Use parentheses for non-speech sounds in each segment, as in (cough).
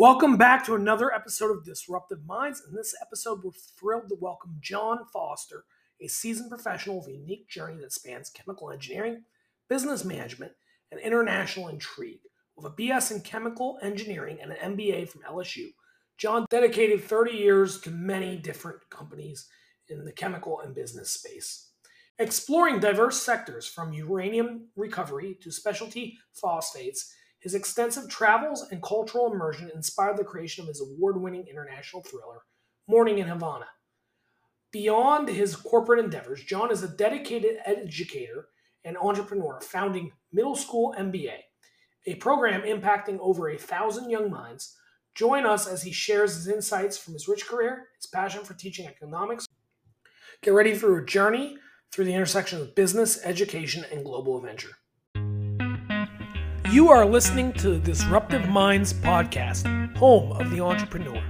Welcome back to another episode of Disruptive Minds. In this episode, we're thrilled to welcome John Foster, a seasoned professional with a unique journey that spans chemical engineering, business management, and international intrigue. With a BS in chemical engineering and an MBA from LSU, John dedicated 30 years to many different companies in the chemical and business space. Exploring diverse sectors from uranium recovery to specialty phosphates his extensive travels and cultural immersion inspired the creation of his award winning international thriller, Morning in Havana. Beyond his corporate endeavors, John is a dedicated educator and entrepreneur, founding Middle School MBA, a program impacting over a thousand young minds. Join us as he shares his insights from his rich career, his passion for teaching economics. Get ready for a journey through the intersection of business, education, and global adventure. You are listening to the Disruptive Minds podcast, home of the entrepreneur.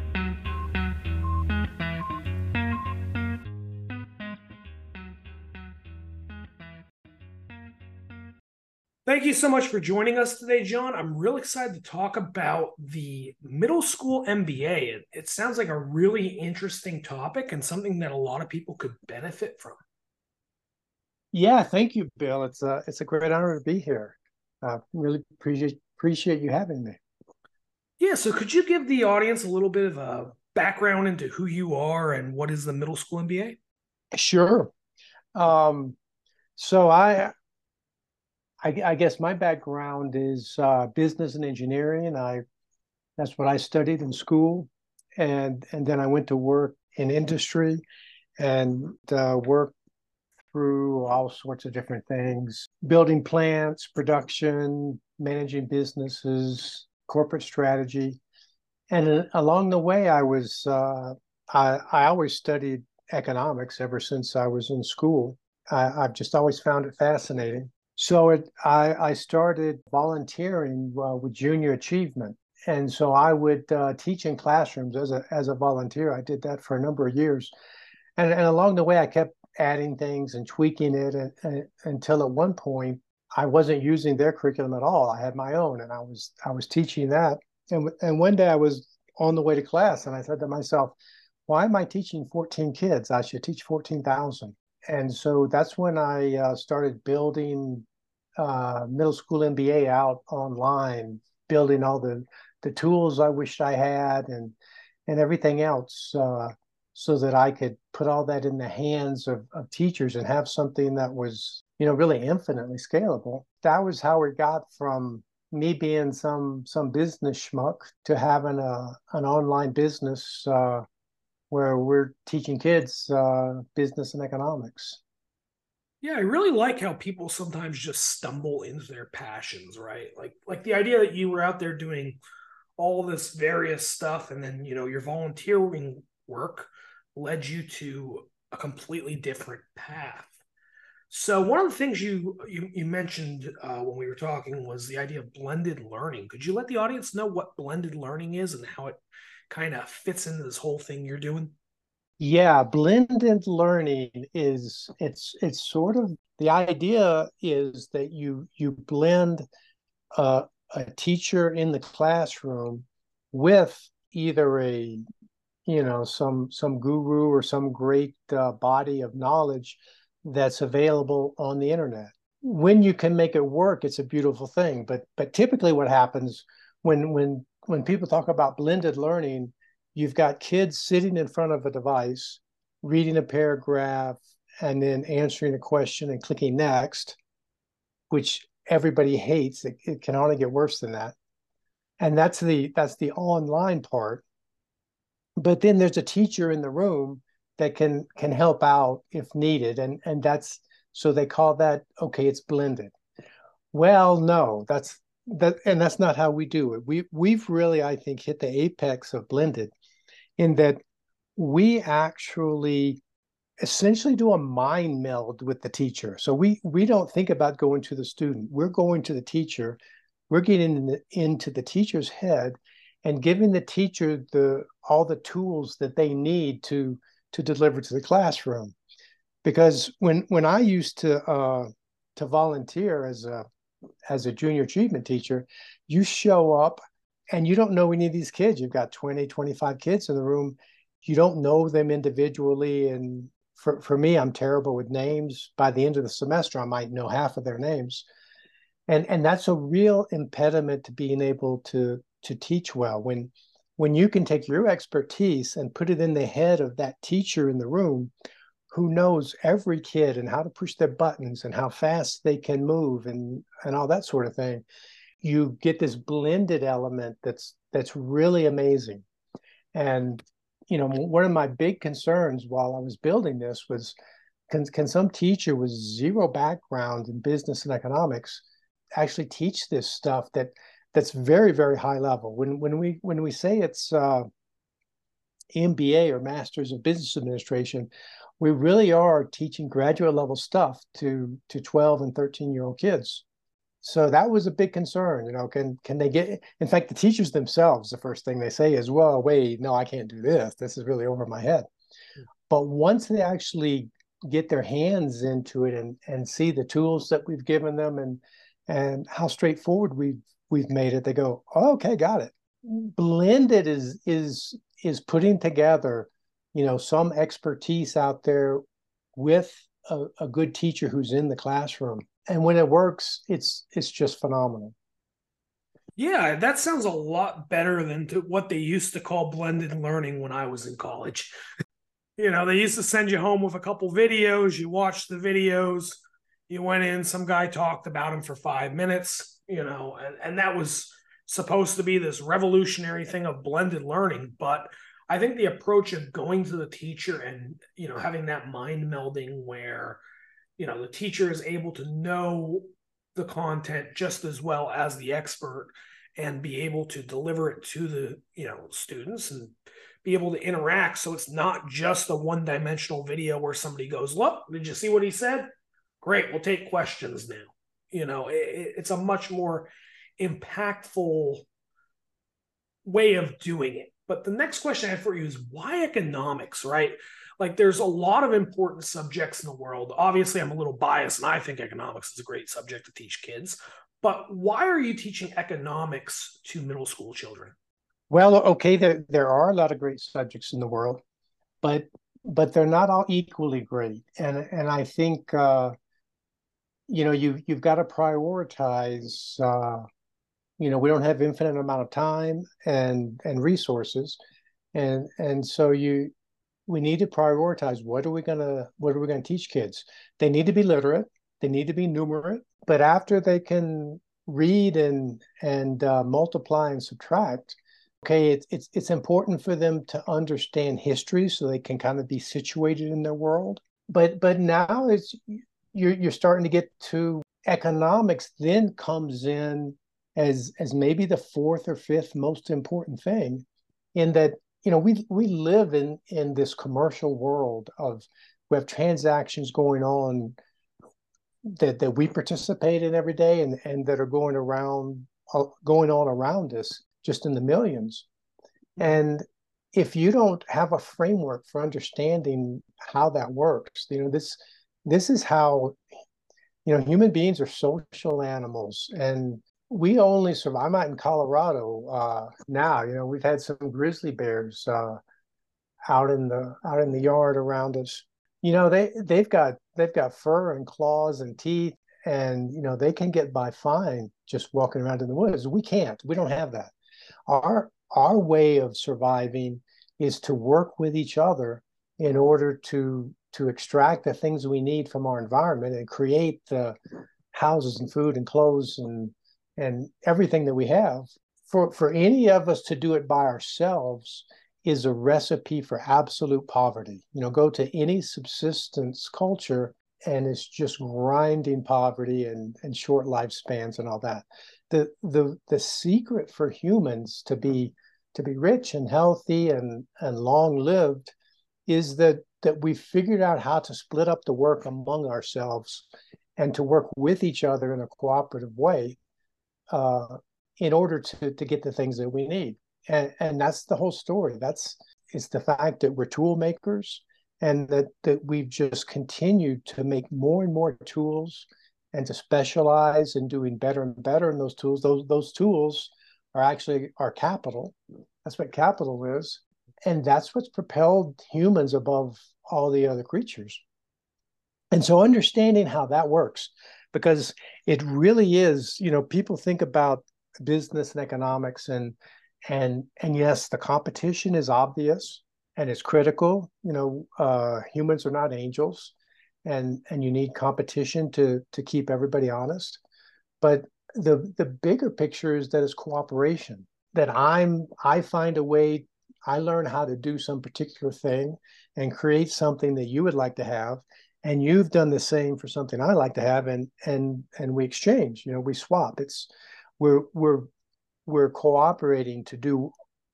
Thank you so much for joining us today, John. I'm real excited to talk about the middle school MBA. It, it sounds like a really interesting topic and something that a lot of people could benefit from. Yeah, thank you, Bill. It's a it's a great honor to be here uh, really appreciate appreciate you having me. Yeah, so could you give the audience a little bit of a background into who you are and what is the middle school MBA? Sure. Um, so I, I, I, guess my background is uh, business and engineering. I that's what I studied in school, and and then I went to work in industry, and uh, worked through all sorts of different things building plants, production, managing businesses, corporate strategy. And uh, along the way, I was, uh, I, I always studied economics ever since I was in school. I, have just always found it fascinating. So it, I, I started volunteering uh, with Junior Achievement. And so I would uh, teach in classrooms as a, as a volunteer. I did that for a number of years. And, and along the way, I kept adding things and tweaking it and, and, until at one point I wasn't using their curriculum at all. I had my own, and I was I was teaching that. And and one day I was on the way to class, and I said to myself, "Why am I teaching 14 kids? I should teach 14,000." And so that's when I uh, started building uh, middle school MBA out online, building all the the tools I wished I had, and and everything else. Uh, so that I could put all that in the hands of, of teachers and have something that was, you know, really infinitely scalable. That was how we got from me being some some business schmuck to having a an online business uh, where we're teaching kids uh, business and economics. Yeah, I really like how people sometimes just stumble into their passions, right? Like like the idea that you were out there doing all this various stuff and then, you know, your volunteering work led you to a completely different path. So one of the things you you, you mentioned uh, when we were talking was the idea of blended learning. Could you let the audience know what blended learning is and how it kind of fits into this whole thing you're doing? Yeah, blended learning is it's it's sort of the idea is that you you blend a, a teacher in the classroom with either a you know some some guru or some great uh, body of knowledge that's available on the internet. When you can make it work it's a beautiful thing. But but typically what happens when when when people talk about blended learning you've got kids sitting in front of a device reading a paragraph and then answering a question and clicking next which everybody hates. It, it can only get worse than that. And that's the that's the online part but then there's a teacher in the room that can can help out if needed. And and that's so they call that okay it's blended. Well no that's that and that's not how we do it. We we've really i think hit the apex of blended in that we actually essentially do a mind meld with the teacher. So we we don't think about going to the student. We're going to the teacher. We're getting in the, into the teacher's head and giving the teacher the all the tools that they need to to deliver to the classroom. Because when when i used to uh, to volunteer as a as a junior achievement teacher you show up and you don't know any of these kids. You've got 20 25 kids in the room. You don't know them individually. And for, for me i'm terrible with names. By the end of the semester i might know half of their names. And and that's a real impediment to being able to to teach well. When when you can take your expertise and put it in the head of that teacher in the room who knows every kid and how to push their buttons and how fast they can move and and all that sort of thing you get this blended element that's that's really amazing. And you know one of my big concerns while i was building this was can, can some teacher with zero background in business and economics actually teach this stuff that that's very very high level. When when we when we say it's uh, MBA or Masters of Business Administration, we really are teaching graduate level stuff to to 12 and 13 year old kids. So that was a big concern you know can can they get in fact the teachers themselves the first thing they say is well wait no i can't do this. This is really over my head. Mm-hmm. but once they actually get their hands into it and and see the tools that we've given them and and how straightforward we've we've made it they go oh, okay got it. Blended is is is putting together you know some expertise out there with a, a good teacher who's in the classroom. And when it works it's it's just phenomenal. Yeah that sounds a lot better than what they used to call blended learning when i was in college. (laughs) You know they used to send you home with a couple videos you watched the videos you went in some guy talked about them for five minutes you know and, and that was supposed to be this revolutionary thing of blended learning but I think the approach of going to the teacher and you know having that mind melding where you know the teacher is able to know the content just as well as the expert and be able to deliver it to the you know students and be able to interact. So it's not just a one dimensional video where somebody goes look did you see what he said? Great we'll take questions now you know it, it's a much more impactful way of doing it but the next question I have for you is why economics, right? Like there's a lot of important subjects in the world. Obviously, I'm a little biased and I think economics is a great subject to teach kids. But why are you teaching economics to middle school children? Well, okay, there, there are a lot of great subjects in the world, but but they're not all equally great. And and I think uh, you know you you've got to prioritize uh, you know we don't have infinite amount of time and and resources. And and so you we need to prioritize what are we going to what are we going to teach kids? They need to be literate they need to be numerate but after they can read and and uh, multiply and subtract okay it's, it's it's important for them to understand history so they can kind of be situated in their world. But but now it's you're you're starting to get to economics then comes in as as maybe the fourth or fifth most important thing in that you know we we live in in this commercial world of we have transactions going on that that we participate in every day and and that are going around uh, going on around us just in the millions. And if you don't have a framework for understanding how that works you know this this is how you know human beings are social animals and we only survive. I'm out in Colorado uh, now. You know, we've had some grizzly bears uh, out in the out in the yard around us. You know, they they've got they've got fur and claws and teeth, and you know they can get by fine just walking around in the woods. We can't. We don't have that. Our our way of surviving is to work with each other in order to to extract the things we need from our environment and create the houses and food and clothes and and everything that we have. For for any of us to do it by ourselves is a recipe for absolute poverty. You know go to any subsistence culture and it's just grinding poverty and and short lifespans and all that. The the the secret for humans to be to be rich and healthy and and long lived is that that we've figured out how to split up the work among ourselves and to work with each other in a cooperative way uh, in order to to get the things that we need. And and that's the whole story. That's it's the fact that we're tool makers and that that we've just continued to make more and more tools and to specialize in doing better and better in those tools. Those those tools are actually our capital. That's what capital is. And that's what's propelled humans above all the other creatures. And so understanding how that works, because it really is, you know, people think about business and economics and and and yes, the competition is obvious and it's critical. You know, uh, humans are not angels, and and you need competition to to keep everybody honest. But the the bigger picture is that it's cooperation. That I'm I find a way. I learn how to do some particular thing and create something that you would like to have, and you've done the same for something I like to have, and and and we exchange. You know, we swap. It's we're we're we're cooperating to do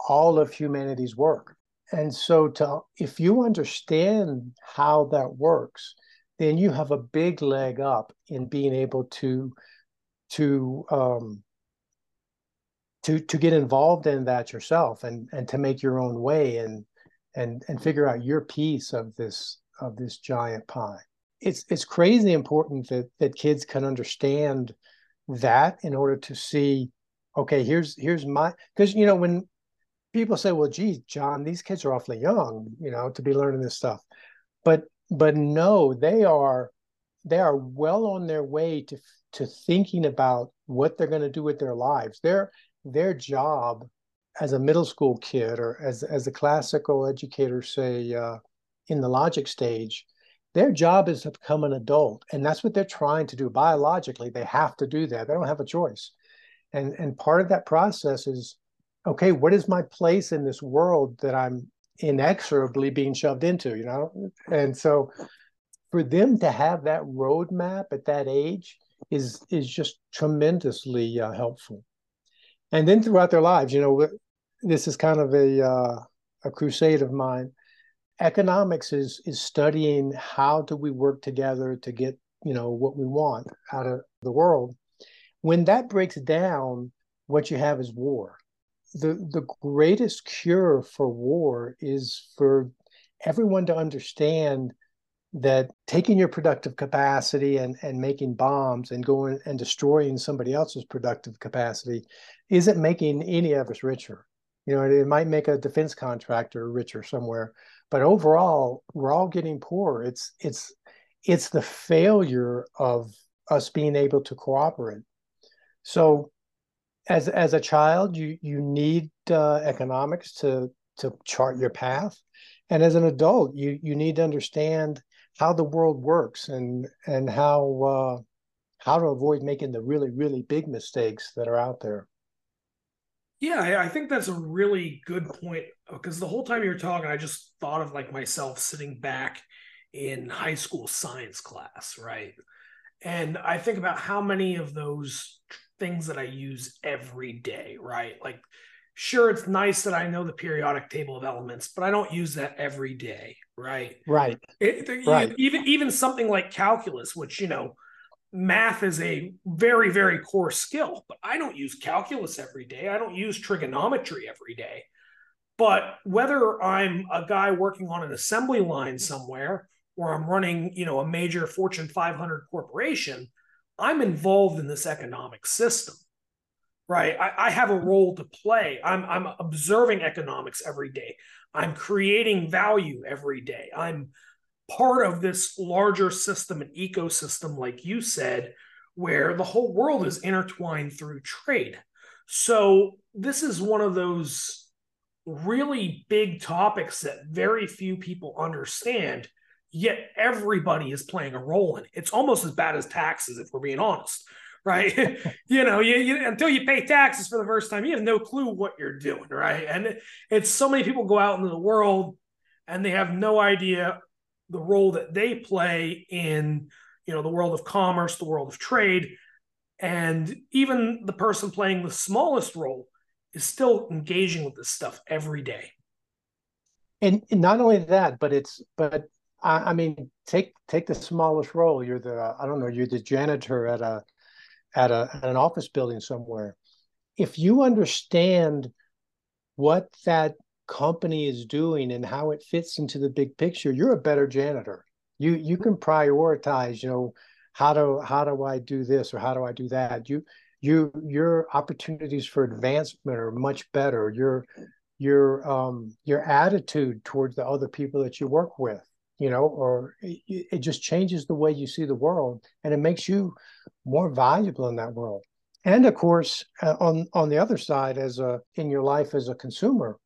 all of humanity's work. And so to if you understand how that works, then you have a big leg up in being able to to um, to to get involved in that yourself and and to make your own way and and and figure out your piece of this of this giant pie. It's it's crazy important that that kids can understand that in order to see okay here's here's my because you know when people say well geez john these kids are awfully young you know to be learning this stuff but but no they are they are well on their way to to thinking about what they're going to do with their lives their their job as a middle school kid or as as the classical educators say uh, in the logic stage their job is to become an adult and that's what they're trying to do. Biologically they have to do that. They don't have a choice. And and part of that process is okay what is my place in this world that i'm inexorably being shoved into you know? And so for them to have that roadmap at that age is is just tremendously uh, helpful and then throughout their lives you know this is kind of a uh, a crusade of mine. Economics is is studying how do we work together to get you know what we want out of the world. When that breaks down what you have is war. The the greatest cure for war is for everyone to understand that taking your productive capacity and, and making bombs and going and destroying somebody else's productive capacity isn't making any of us richer. You know, it, it might make a defense contractor richer somewhere, but overall we're all getting poorer. it's it's it's the failure of us being able to cooperate so as as a child you you need uh, economics to to chart your path and as an adult you you need to understand how the world works and and how uh, how to avoid making the really really big mistakes that are out there yeah, I think that's a really good point because the whole time you were talking, I just thought of like myself sitting back in high school science class, right? And I think about how many of those things that I use every day, right? Like, sure, it's nice that I know the periodic table of elements, but I don't use that every day, right? Right. It, right. Even even something like calculus, which you know math is a very very core skill but i don't use calculus every day i don't use trigonometry every day but whether i'm a guy working on an assembly line somewhere or i'm running you know a major fortune 500 corporation i'm involved in this economic system right. I, I have a role to play. I'm, I'm observing economics every day. I'm creating value every day. I'm part of this larger system and ecosystem, like you said, where the whole world is intertwined through trade. So, this is one of those really big topics that very few people understand, yet everybody is playing a role in it. It's almost as bad as taxes, if we're being honest, right? (laughs) you know, you, you, until you pay taxes for the first time, you have no clue what you're doing, right? And it, it's so many people go out into the world and they have no idea the role that they play in you know the world of commerce the world of trade and even the person playing the smallest role is still engaging with this stuff every day and, and not only that but it's but I, I, mean take take the smallest role you're the i don't know you're the janitor at a at a at an office building somewhere if you understand what that company is doing and how it fits into the big picture, you're a better janitor. You you can prioritize, you know, how do how do I do this or how do I do that? You you your opportunities for advancement are much better your your um your attitude towards the other people that you work with you know or it, it just changes the way you see the world and it makes you more valuable in that world. And of course uh, on on the other side as a in your life as a consumer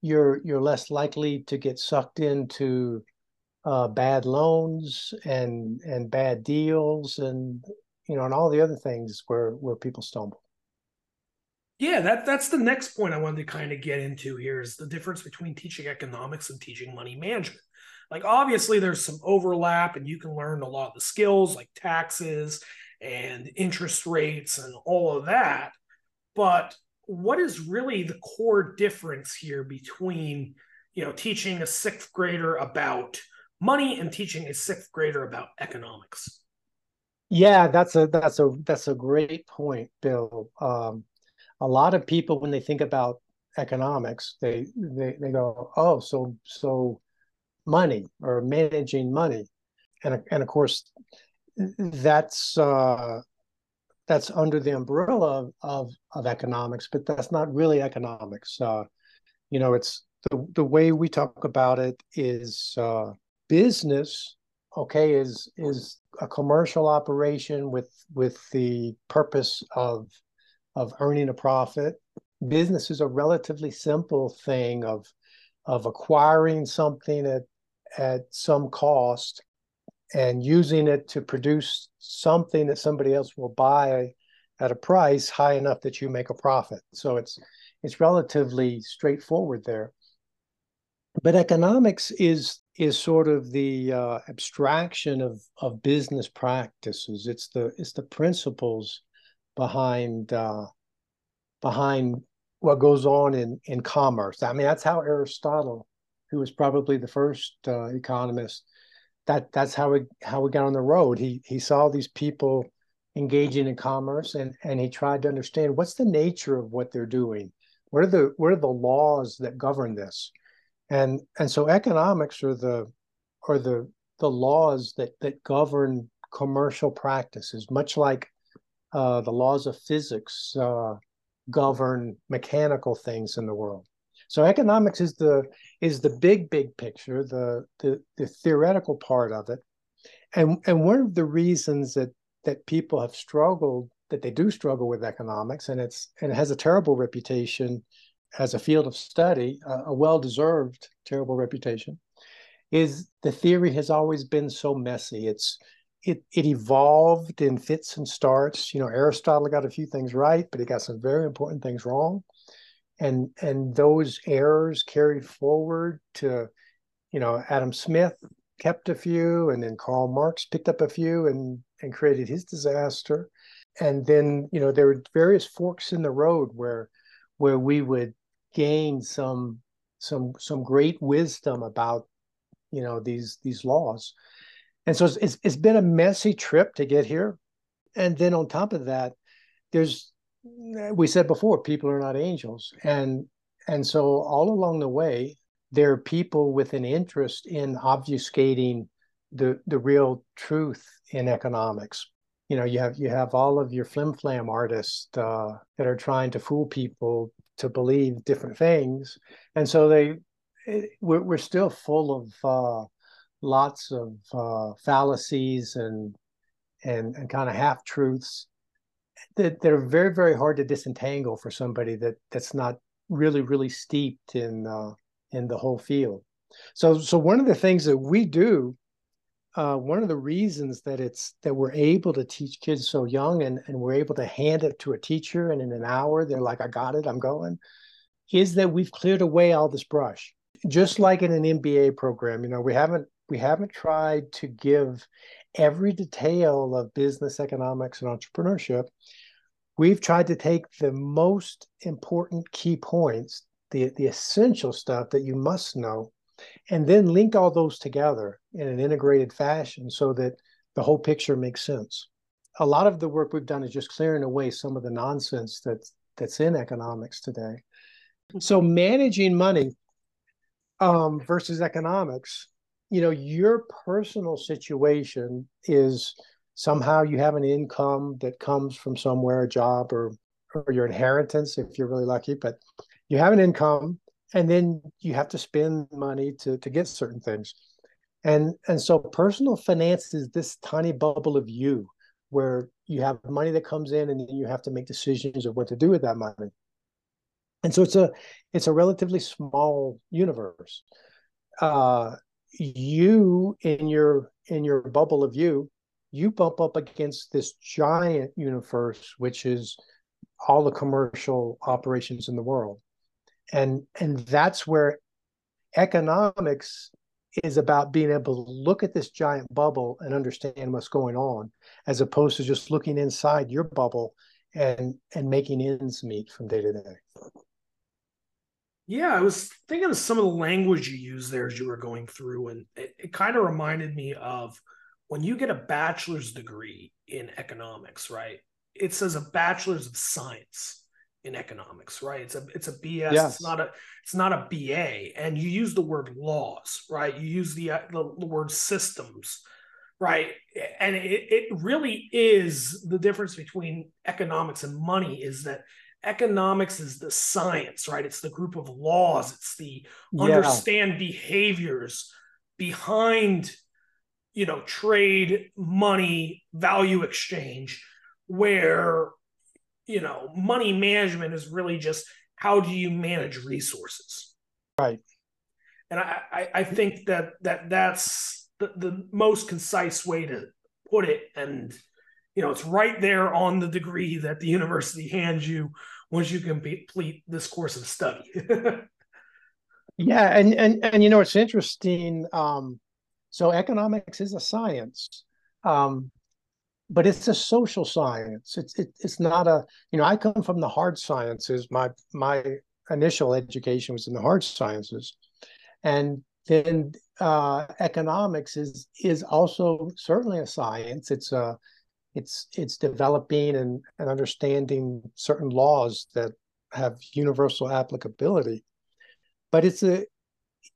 you're you're less likely to get sucked into uh, bad loans and and bad deals and you know and all the other things where where people stumble. Yeah that that's the next point i wanted to kind of get into here is the difference between teaching economics and teaching money management like obviously there's some overlap and you can learn a lot of the skills like taxes and interest rates and all of that. But what is really the core difference here between, you know, teaching a sixth grader about money and teaching a sixth grader about economics? Yeah, that's a that's a that's a great point, Bill. Um, a lot of people when they think about economics, they they they go, oh, so so money or managing money, and and of course that's uh, that's under the umbrella of, of, of economics, but that's not really economics. Uh, you know, it's the the way we talk about it is uh, business. Okay, is is a commercial operation with with the purpose of of earning a profit. Business is a relatively simple thing of of acquiring something at at some cost and using it to produce something that somebody else will buy at a price high enough that you make a profit. So it's it's relatively straightforward there. But economics is is sort of the uh, abstraction of of business practices. It's the it's the principles behind uh, behind what goes on in in commerce. I mean, that's how Aristotle, who was probably the first uh, economist, that that's how we how we got on the road. He he saw these people engaging in commerce and and he tried to understand what's the nature of what they're doing. What are the what are the laws that govern this? And and so economics are the are the the laws that that govern commercial practices, much like uh, the laws of physics uh, govern mechanical things in the world. So economics is the is the big big picture, the the, the theoretical part of it, and and one of the reasons that that people have struggled that they do struggle with economics, and it's and it has a terrible reputation as a field of study, a, a well deserved terrible reputation, is the theory has always been so messy. It's it it evolved in fits and starts. You know, Aristotle got a few things right, but he got some very important things wrong and and those errors carried forward to you know adam smith kept a few and then karl marx picked up a few and and created his disaster. And then you know there were various forks in the road where where we would gain some some some great wisdom about you know these these laws. And so it's, it's been a messy trip to get here. And then on top of that there's we said before, people are not angels, and and so all along the way, there are people with an interest in obfuscating the the real truth in economics. You know, you have you have all of your flim flam artists uh, that are trying to fool people to believe different things, and so they it, we're, we're still full of uh, lots of uh, fallacies and and and kind of half truths that, they're very very hard to disentangle for somebody that that's not really really steeped in uh, in the whole field. So so one of the things that we do, uh, one of the reasons that it's that we're able to teach kids so young and and we're able to hand it to a teacher and in an hour they're like I got it I'm going, is that we've cleared away all this brush. Just like in an MBA program, you know, we haven't we haven't tried to give every detail of business economics and entrepreneurship we've tried to take the most important key points, the, the essential stuff that you must know, and then link all those together in an integrated fashion so that the whole picture makes sense. A lot of the work we've done is just clearing away some of the nonsense that's that's in economics today. So managing money um, versus economics, you know, your personal situation is somehow you have an income that comes from somewhere, a job or or your inheritance if you're really lucky, but you have an income and then you have to spend money to to get certain things. And and so personal finance is this tiny bubble of you where you have money that comes in and then you have to make decisions of what to do with that money. And so it's a it's a relatively small universe. Uh, you in your in your bubble of you, you bump up against this giant universe, which is all the commercial operations in the world. And and that's where economics is about being able to look at this giant bubble and understand what's going on as opposed to just looking inside your bubble and and making ends meet from day to day yeah i was thinking of some of the language you used there as you were going through and it, it kind of reminded me of when you get a bachelor's degree in economics right it says a bachelor's of science in economics, right? It's a it's a BS. Yes. It's not a it's not a BA. And you use the word laws, right? You use the uh, the, the word systems, right? And it, it really is the difference between economics and money is that economics is the science, right? It's the group of laws. It's the yeah. understand behaviors behind you know trade, money, value exchange, where you know, money management is really just how do you manage resources, right? And I, I, I think that that that's the, the most concise way to put it, and you know, it's right there on the degree that the university hands you once you complete this course of study. (laughs) yeah, and and and you know, it's interesting. Um, so economics is a science. Um, but it's a social science. It's it, it's not a you know I come from the hard sciences. My my initial education was in the hard sciences, and then uh, economics is is also certainly a science. It's a it's it's developing and, and understanding certain laws that have universal applicability. But it's a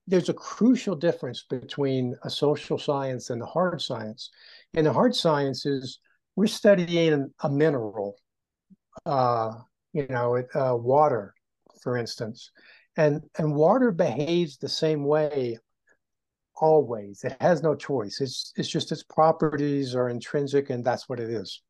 there's a crucial difference between a social science and the hard science. and the hard sciences, we're studying a mineral, uh, you know, uh, water, for instance, and and water behaves the same way always. It has no choice. It's it's just its properties are intrinsic, and that's what it is.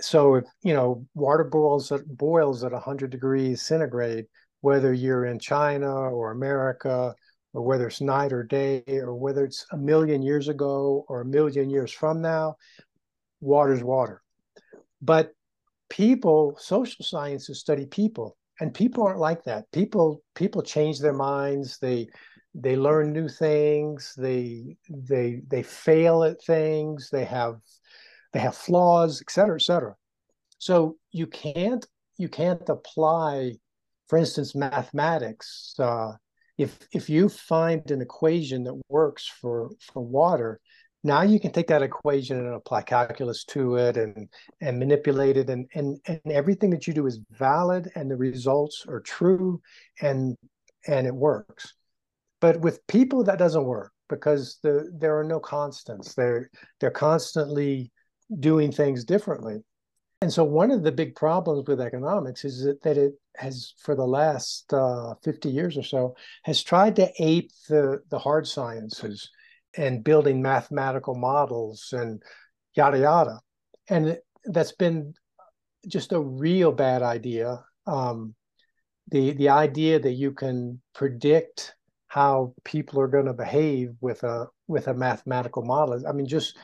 So if you know water boils at boils at 100 degrees centigrade, whether you're in China or America or whether it's night or day, or whether it's a million years ago or a million years from now, water's water. But people, social sciences study people, and people aren't like that. People people change their minds. They they learn new things. They they they fail at things. They have they have flaws, et cetera, et cetera. So you can't you can't apply, for instance, mathematics. Uh, if if you find an equation that works for for water, now you can take that equation and apply calculus to it and and manipulate it and and and everything that you do is valid and the results are true and and it works but with people that doesn't work because the there are no constants they're they're constantly doing things differently and so one of the big problems with economics is that, that it has for the last uh, 50 years or so has tried to ape the the hard sciences and building mathematical models and yada yada. And that's been just a real bad idea. Um, the the idea that you can predict how people are going to behave with a with a mathematical model. I mean, just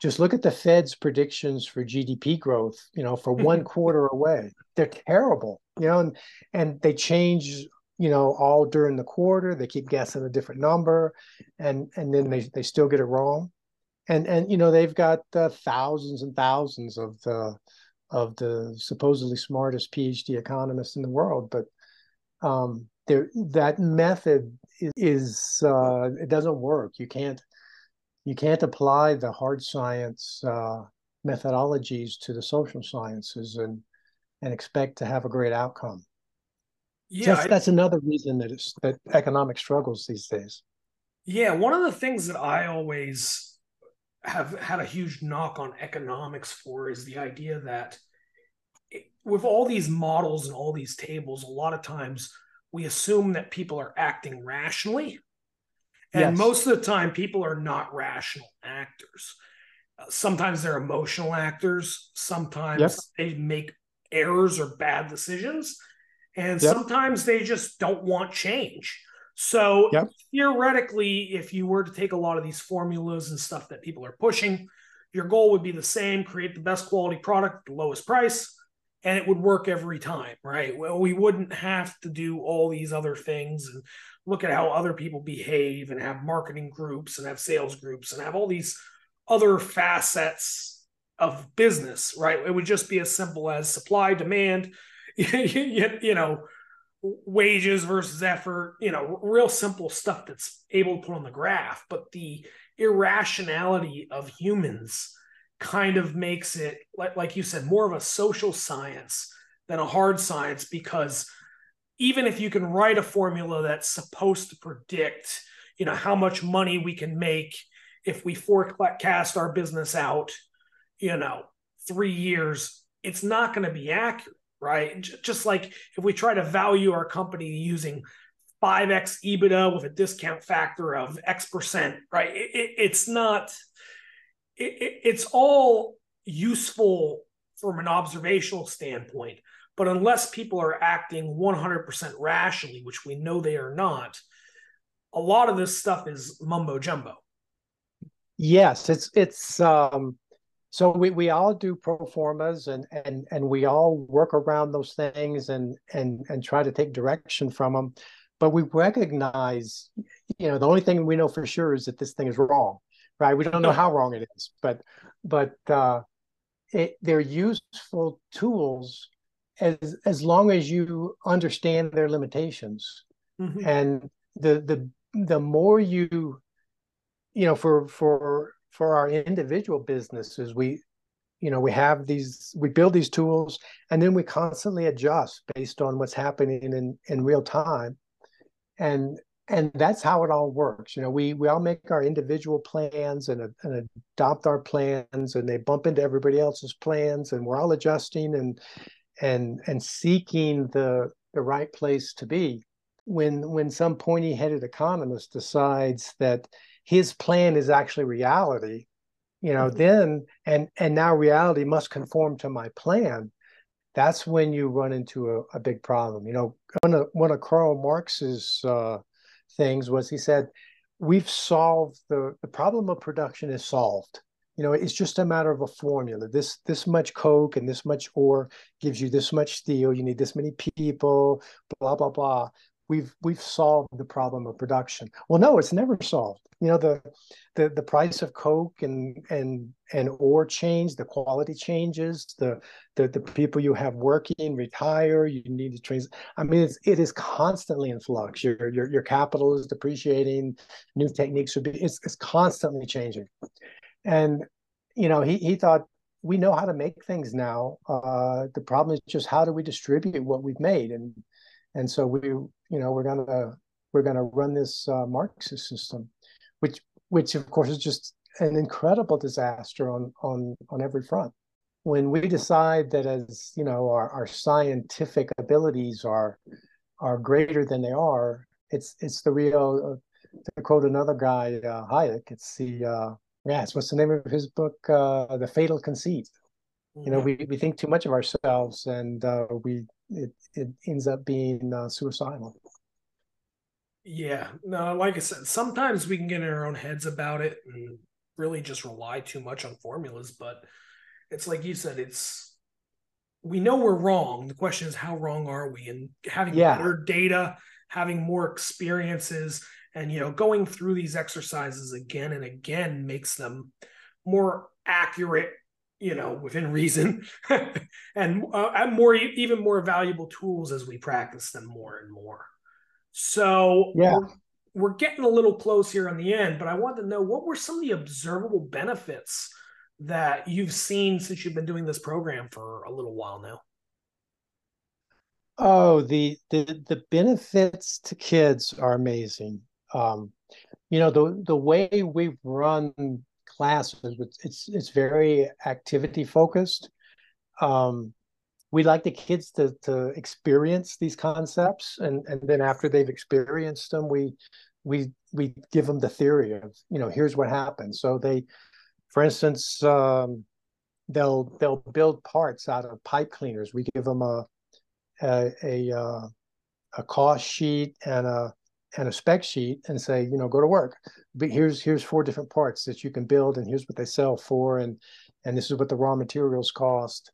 just look at the Fed's predictions for GDP growth. You know, for one (laughs) quarter away, they're terrible. You know, and and they change you know, all during the quarter. They keep guessing a different number, and and then they they still get it wrong. And and you know they've got uh, thousands and thousands of the of the supposedly smartest PhD economists in the world, but um, there that method is, uh, it doesn't work. You can't you can't apply the hard science uh, methodologies to the social sciences and and expect to have a great outcome. Yeah, that's, I, that's another reason that it's that economic struggles these days. Yeah, one of the things that I always have had a huge knock on economics for is the idea that with all these models and all these tables, a lot of times we assume that people are acting rationally. And yes. most of the time, people are not rational actors. Uh, sometimes they're emotional actors. Sometimes yep. they make errors or bad decisions. And yep. sometimes they just don't want change. So yep. theoretically, if you were to take a lot of these formulas and stuff that people are pushing, your goal would be the same create the best quality product at the lowest price, and it would work every time, right? Well, we wouldn't have to do all these other things and look at how other people behave and have marketing groups and have sales groups and have all these other facets of business, right? It would just be as simple as supply, demand, (laughs) you know, wages versus effort, you know, real simple stuff that's able to put on the graph. But the irrationality of humans kind of makes it, like, like you said, more of a social science than a hard science because even if you can write a formula that's supposed to predict, you know, how much money we can make if we forecast our business out, you know, three years, it's not going to be accurate right? Just like if we try to value our company using 5x EBITDA with a discount factor of X percent, right? It, it, it's not, it, it's all useful from an observational standpoint. But unless people are acting 100% rationally, which we know they are not, a lot of this stuff is mumbo jumbo. Yes, it's it's um so we, we all do pro formas and, and and we all work around those things and and and try to take direction from them but we recognize you know the only thing we know for sure is that this thing is wrong right? We don't know how wrong it is but but uh it, they're useful tools as as long as you understand their limitations. Mm-hmm. and the the the more you you know for for for our individual businesses we you know we have these we build these tools and then we constantly adjust based on what's happening in in real time. And and that's how it all works you know we we all make our individual plans and, and adopt our plans and they bump into everybody else's plans and we're all adjusting and and and seeking the the right place to be when when some pointy headed economist decides that his plan is actually reality you know mm-hmm. then and and now reality must conform to my plan that's when you run into a, a big problem you know one of one of karl marx's uh, things was he said we've solved the the problem of production is solved. You know it's just a matter of a formula. This this much coke and this much ore gives you this much steel. You need this many people blah blah blah we've we've solved the problem of production. Well no it's never solved. You know the the the price of coke and and and ore change the quality changes the the, the people you have working retire you need to train i mean it's, it is constantly in flux. Your your, your capital is depreciating new techniques would be it's, it's constantly changing. And you know he, he thought we know how to make things now. Uh, the problem is just how do we distribute what we've made? And and so we you know we're gonna we're gonna run this uh, marxist system which which of course is just an incredible disaster on on on every front. When we decide that as you know our, our scientific abilities are are greater than they are it's it's the real uh, to quote another guy uh, hayek it's the uh yes what's the name of his book? Uh the fatal conceit. You know we, we think too much of ourselves and uh we it, it ends up being uh, suicidal yeah, no, like I said, sometimes we can get in our own heads about it and really just rely too much on formulas. But it's like you said, it's we know we're wrong. The question is, how wrong are we? And having yeah. better data, having more experiences, and you know, going through these exercises again and again makes them more accurate. You know, within reason, (laughs) and uh, and more even more valuable tools as we practice them more and more. So yeah. We're, we're getting a little close here on the end, but I want to know what were some of the observable benefits that you've seen since you've been doing this program for a little while now? Oh, the the the benefits to kids are amazing. Um, you know, the the way we've run classes. It's it's, very activity focused. Um, we like the kids to to experience these concepts, and and then after they've experienced them, we we we give them the theory of you know here's what happens. So they, for instance, um, they'll they'll build parts out of pipe cleaners. We give them a a a, uh, a cost sheet and a and a spec sheet and say, you know, go to work. But here's here's four different parts that you can build, and here's what they sell for, and and this is what the raw materials cost.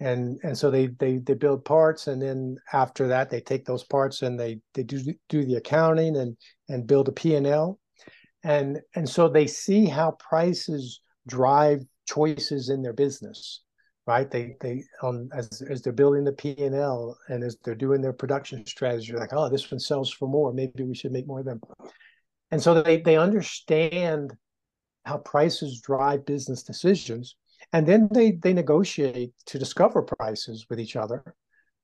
And and so they they they build parts, and then after that, they take those parts and they they do do the accounting and and build a P and L, and and so they see how prices drive choices in their business right? They they on as as they're building the P and L and as they're doing their production strategy, like, oh, this one sells for more. Maybe we should make more of them. And so they they understand how prices drive business decisions, and then they they negotiate to discover prices with each other.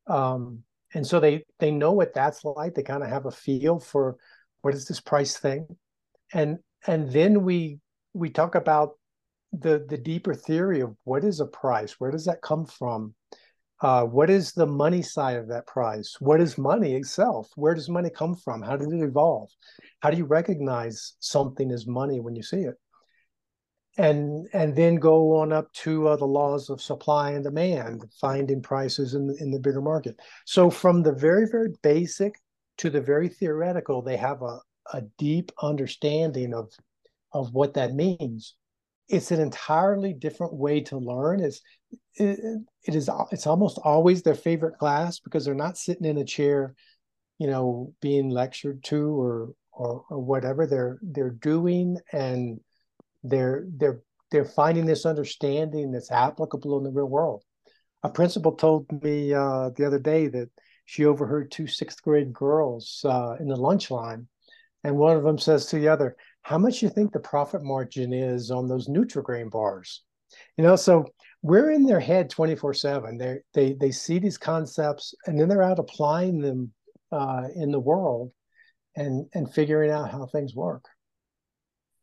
Um, and so they they know what that's like. They kind of have a feel for what is this price thing, and and then we we talk about the the deeper theory of what is a price? Where does that come from? Uh, what is the money side of that price? What is money itself? Where does money come from? How did it evolve? How do you recognize something as money when you see it? And and then go on up to uh, the laws of supply and demand finding prices in, in the bigger market. So from the very very basic to the very theoretical they have a, a deep understanding of of what that means it's an entirely different way to learn. It's it, it is it's almost always their favorite class because they're not sitting in a chair, you know, being lectured to or or, or whatever. They're they're doing and they're they're they're finding this understanding that's applicable in the real world. A principal told me uh, the other day that she overheard two sixth grade girls uh, in the lunch line, and one of them says to the other, how much you think the profit margin is on those Nutri-Grain bars. You know, so we're in their head 24 7. They they they see these concepts and then they're out applying them uh, in the world and and figuring out how things work.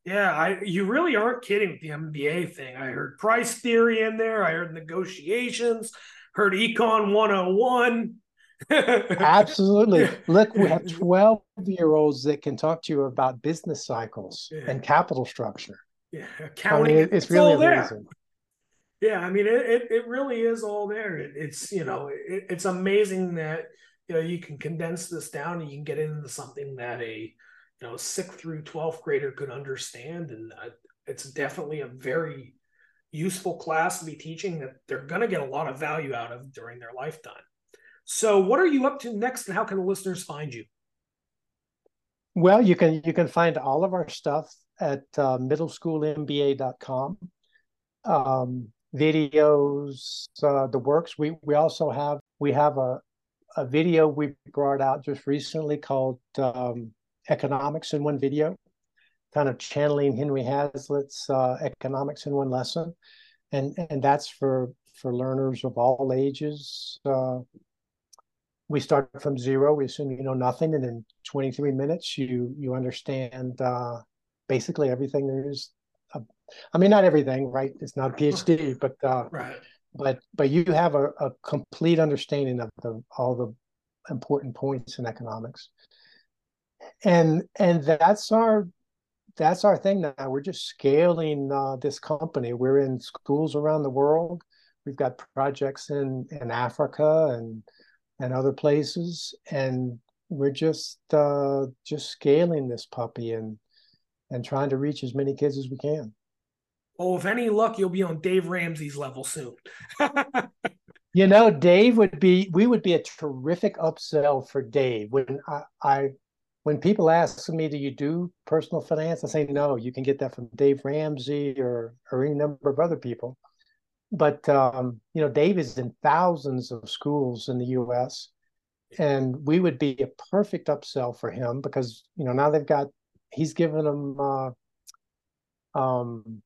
Yeah, I you really aren't kidding with the MBA thing. I heard price theory in there, I heard negotiations, heard econ 101. Absolutely. (laughs) Look, we have 12 year olds that can talk to you about business cycles yeah. and capital structure. Yeah, accounting. I mean, it's, it's really amazing. Yeah, I mean, it, it, it really is all there. It, it's, you know, it, it's amazing that, you know, you can condense this down and you can get into something that a, you know, sixth through 12th grader could understand. And uh, it's definitely a very useful class to be teaching that they're going to get a lot of value out of during their lifetime. So, what are you up to next, and how can the listeners find you? Well, you can you can find all of our stuff at uh, middleschoolmba.com. Um, videos, uh, the works. We we also have we have a a video we brought out just recently called um, "Economics in One Video," kind of channeling Henry Hazlitt's uh, "Economics in One Lesson," and and that's for for learners of all ages. Uh, we start from zero. We assume you know nothing, and in 23 minutes, you you understand uh, basically everything there is. Uh, I mean, not everything, right? It's not a PhD, but uh, right. But but you have a, a complete understanding of the all the important points in economics, and and that's our that's our thing now. We're just scaling uh, this company. We're in schools around the world. We've got projects in in Africa and and other places, and we're just uh, just scaling this puppy and and trying to reach as many kids as we can. Well, with any luck, you'll be on Dave Ramsey's level soon. (laughs) you know, Dave would be we would be a terrific upsell for Dave. When I, I when people ask me, "Do you do personal finance?" I say, "No, you can get that from Dave Ramsey or or any number of other people." But um, you know, Dave is in thousands of schools in the U.S., and we would be a perfect upsell for him because you know now they've got he's given them uh, um,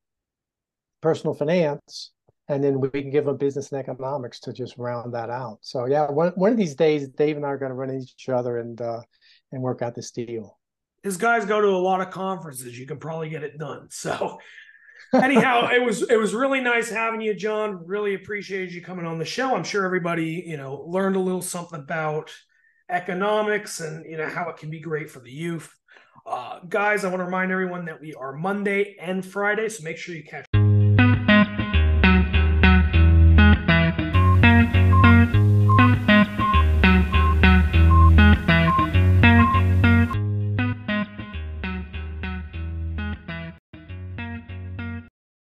personal finance, and then we can give them business and economics to just round that out. So yeah, one one of these days, Dave and I are going to run into each other and uh, and work out this deal. His guys go to a lot of conferences. You can probably get it done. (laughs) So anyhow, it was it was really nice having you, John. Really appreciated you coming on the show. I'm sure everybody, you know, learned a little something about economics and you know how it can be great for the youth. Uh, guys, I want to remind everyone that we are Monday and Friday, so make sure you catch